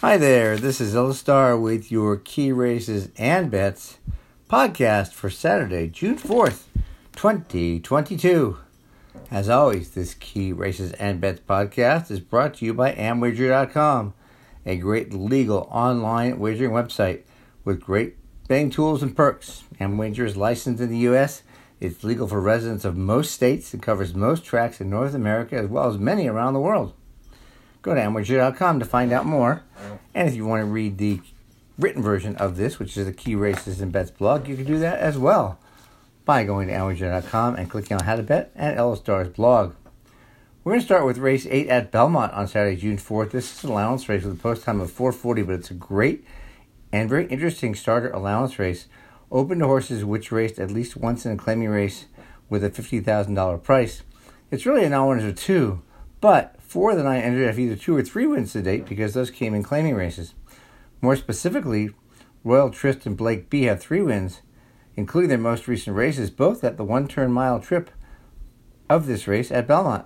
Hi there, this is Illustar with your Key Races and Bets podcast for Saturday, June 4th, 2022. As always, this Key Races and Bets podcast is brought to you by Amwager.com, a great legal online wagering website with great betting tools and perks. Amwager is licensed in the U.S. It's legal for residents of most states and covers most tracks in North America as well as many around the world. Go to Amwager.com to find out more. And if you want to read the written version of this, which is the Key Races and Bets blog, you can do that as well by going to Amwager.com and clicking on How to Bet and Illustar's blog. We're going to start with race 8 at Belmont on Saturday, June 4th. This is an allowance race with a post time of 440, but it's a great and very interesting starter allowance race open to horses which raced at least once in a claiming race with a $50,000 price. It's really a non-winners of two, but four of the nine entered have either two or three wins to date because those came in claiming races. More specifically, Royal Trist and Blake B have three wins, including their most recent races, both at the one-turn mile trip of this race at Belmont.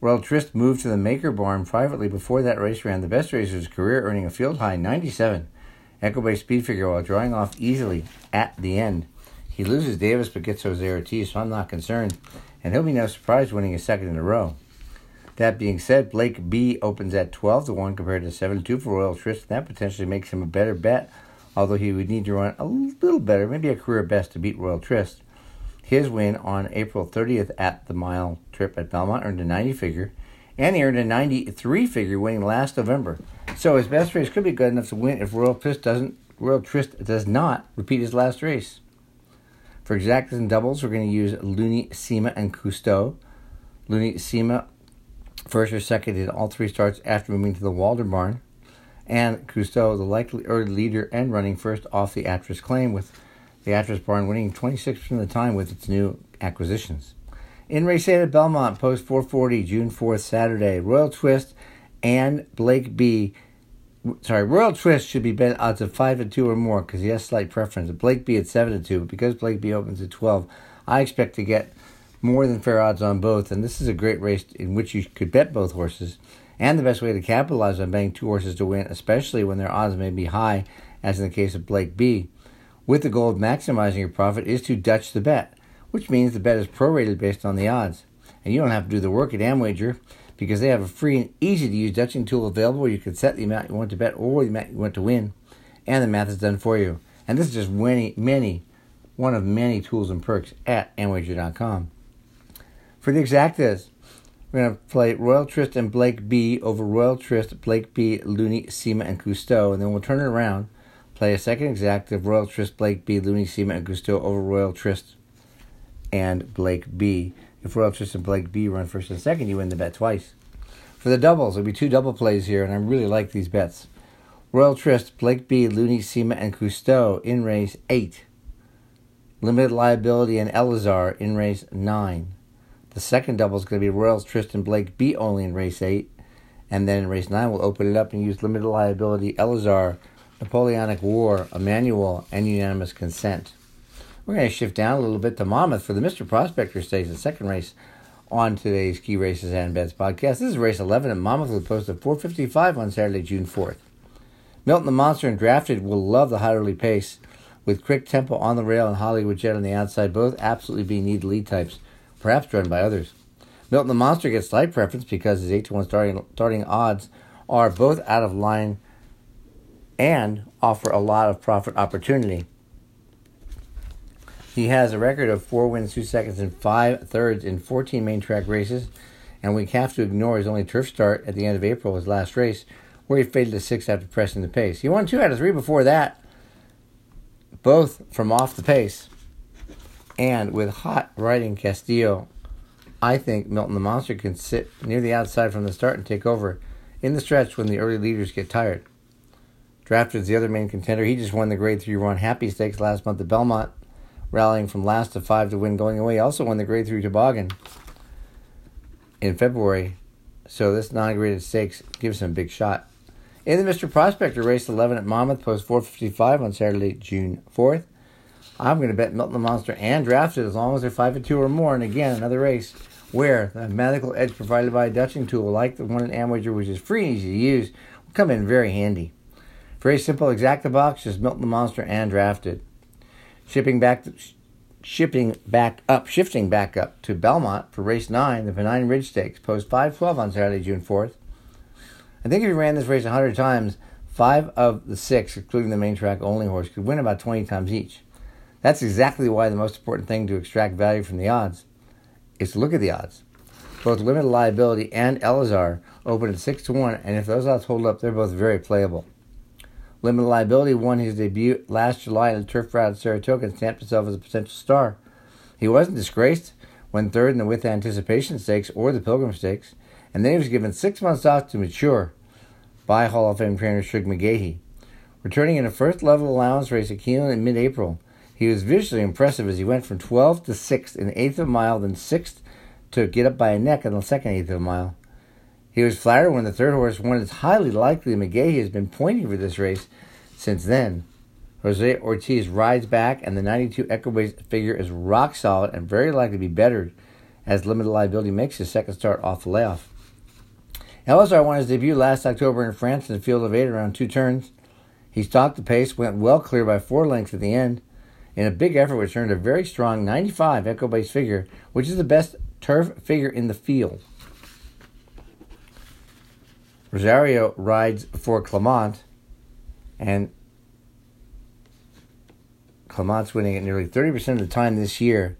Royal Trist moved to the Maker Barn privately before that race ran the best race of his career, earning a field high 97. Equibase speed figure while drawing off easily at the end. He loses Davis but gets Jose Ortiz, so I'm not concerned, and he'll be no surprise winning his second in a row. That being said, Blake B opens at 12 to 1 compared to 7 2 for Royal Tryst. That potentially makes him a better bet, although he would need to run a little better, maybe a career best to beat Royal Trist. His win on April 30th at the mile trip at Belmont earned a 90 figure, and he earned a 93 figure winning last November. So his best race could be good enough to win if Royal Trist doesn't Royal Tryst does not repeat his last race. For exactas and doubles, we're going to use Looney, Sema, and Cousteau. Looney, Sema, first or second in all three starts after moving to the Walder Barn. And Cousteau, the likely early leader and running first off the Atras claim, with the Atras Barn winning 26% of the time with its new acquisitions. In race 8 at Belmont, post 440, June 4th, Saturday, Royal Twist and Blake B. Sorry, Royal Twist should be bet odds of 5 to 2 or more because he has slight preference. Blake B at 7 to 2, but because Blake B opens at 12, I expect to get more than fair odds on both. And this is a great race in which you could bet both horses. And the best way to capitalize on betting two horses to win, especially when their odds may be high, as in the case of Blake B. With the goal of maximizing your profit, is to Dutch the bet, which means the bet is prorated based on the odds. And you don't have to do the work at Amwager because they have a free and easy to use Dutching tool available you can set the amount you want to bet or the amount you want to win, and the math is done for you. And this is just many, many, one of many tools and perks at Amwager.com. For the exactas, we're going to play Royal Trist and Blake B over Royal Trist, Blake B, Looney, Sema, and Cousteau, and then we'll turn it around, play a second exacta Royal Trist, Blake B, Looney, Sema, and Cousteau over Royal Trist and Blake B. If Royal Trist and Blake B run first and second, you win the bet twice. For the doubles, there'll be two double plays here, and I really like these bets. Royal Trist, Blake B, Looney, Sema, and Cousteau in race 8. Limited Liability and Elazar in race 9. The second double is going to be Royals Tristan Blake B only in race 8. And then in race 9, we'll open it up and use Limited Liability, Elazar, Napoleonic War, Emmanuel, and Unanimous Consent. We're going to shift down a little bit to Monmouth for the Mr. Prospector Stakes, the second race on today's Key Races and Bets podcast. This is race 11 at Monmouth with post of 455 on Saturday, June 4th. Milton the Monster and Drafted will love the high early pace with Quick Tempo on the rail and Hollywood Jet on the outside, both absolutely being need lead types, perhaps driven by others. Milton the Monster gets slight preference because his 8 to 1 starting, starting odds are both out of line and offer a lot of profit opportunity. He has a record of four wins, two seconds, and five thirds in 14 main track races, and we have to ignore his only turf start at the end of April, his last race, where he faded to six after pressing the pace. He won two out of three before that, both from off the pace. And with hot riding Castillo, I think Milton the Monster can sit near the outside from the start and take over in the stretch when the early leaders get tired. Drafted is the other main contender. He just won the Grade 3 Run Happy Stakes last month at Belmont rallying from last to five to win going away. Also won the grade three toboggan in February. So this non-graded stakes gives him a big shot. In the Mr. Prospector race 11 at Monmouth, post 455 on Saturday, June 4th. I'm going to bet Milton the Monster and drafted as long as they're 5 to 2 or more. And again, another race where the medical edge provided by a Dutching tool, like the one in Amwager, which is free and easy to use, will come in very handy. Very simple, exacta box, just Milton the Monster and drafted. Shipping back, shipping back up, shifting back up to Belmont for race nine, the Pennine Ridge Stakes, post 512 on Saturday, June 4th. I think if you ran this race 100 times, five of the six, including the main track only horse, could win about 20 times each. That's exactly why the most important thing to extract value from the odds is to look at the odds. Both limited liability and Elazar open at 6 to 1, and if those odds hold up, they're both very playable. Limited Liability won his debut last July in the turf route at Saratoga and stamped himself as a potential star. He wasn't disgraced when third in the With Anticipation Stakes or the Pilgrim Stakes, and then he was given six months off to mature by Hall of Fame trainer Shug McGaughey. Returning in a first level allowance race at Keeneland in mid April, he was visually impressive as he went from 12th to 6th in the eighth of a mile, then 6th to get up by a neck in the second eighth of a mile. He was flattered when the third horse won. It's highly likely McGaughey has been pointing for this race since then. Jose Ortiz rides back, and the 92 Equibase figure is rock solid and very likely to be bettered as limited liability makes his second start off the layoff. Elazar won his debut last October in France in the field of eight around two turns. He stalked the pace, went well clear by four lengths at the end, in a big effort which earned a very strong 95 Equibase figure, which is the best turf figure in the field. Rosario rides for Clement, and Clement's winning at nearly 30% of the time this year.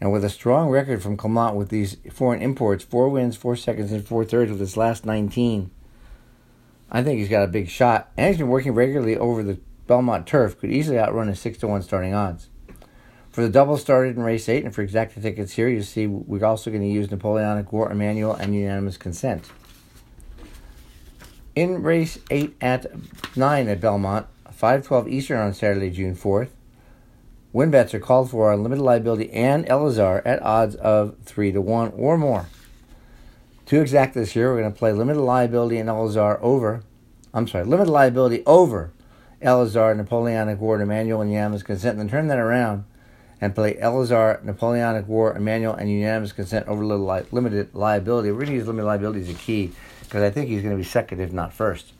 And with a strong record from Clement with these foreign imports, four wins, four seconds, and four thirds with his last 19, I think he's got a big shot. And he's been working regularly over the Belmont turf, could easily outrun his 6 to 1 starting odds. For the double started in race 8, and for exacta tickets here, you see we're also going to use Napoleonic War, Emmanuel, and unanimous consent. In race 8 at 9 at Belmont, 512 Eastern on Saturday, June 4th, win bets are called for on limited liability and Elazar at odds of 3 to 1 or more. To exact this year, we're going to play limited liability and Elazar over. I'm sorry, limited liability over Elazar, Napoleonic War, Emmanuel, and unanimous consent, and then turn that around and play Elazar, Napoleonic War, Emmanuel, and unanimous consent over limited liability. We're going to use limited liability as a key because I think he's going to be second, if not first.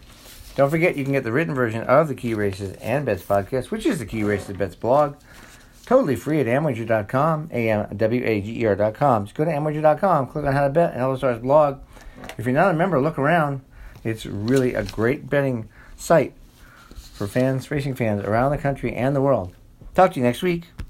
Don't forget, you can get the written version of the Key Races and Bets podcast, which is the Key Races Bets blog, totally free at amwager.com, A-M-W-A-G-E-R.com. Just go to amwager.com, click on How to Bet, and Elazar's blog. If you're not a member, look around. It's really a great betting site for fans, racing fans around the country and the world. Talk to you next week.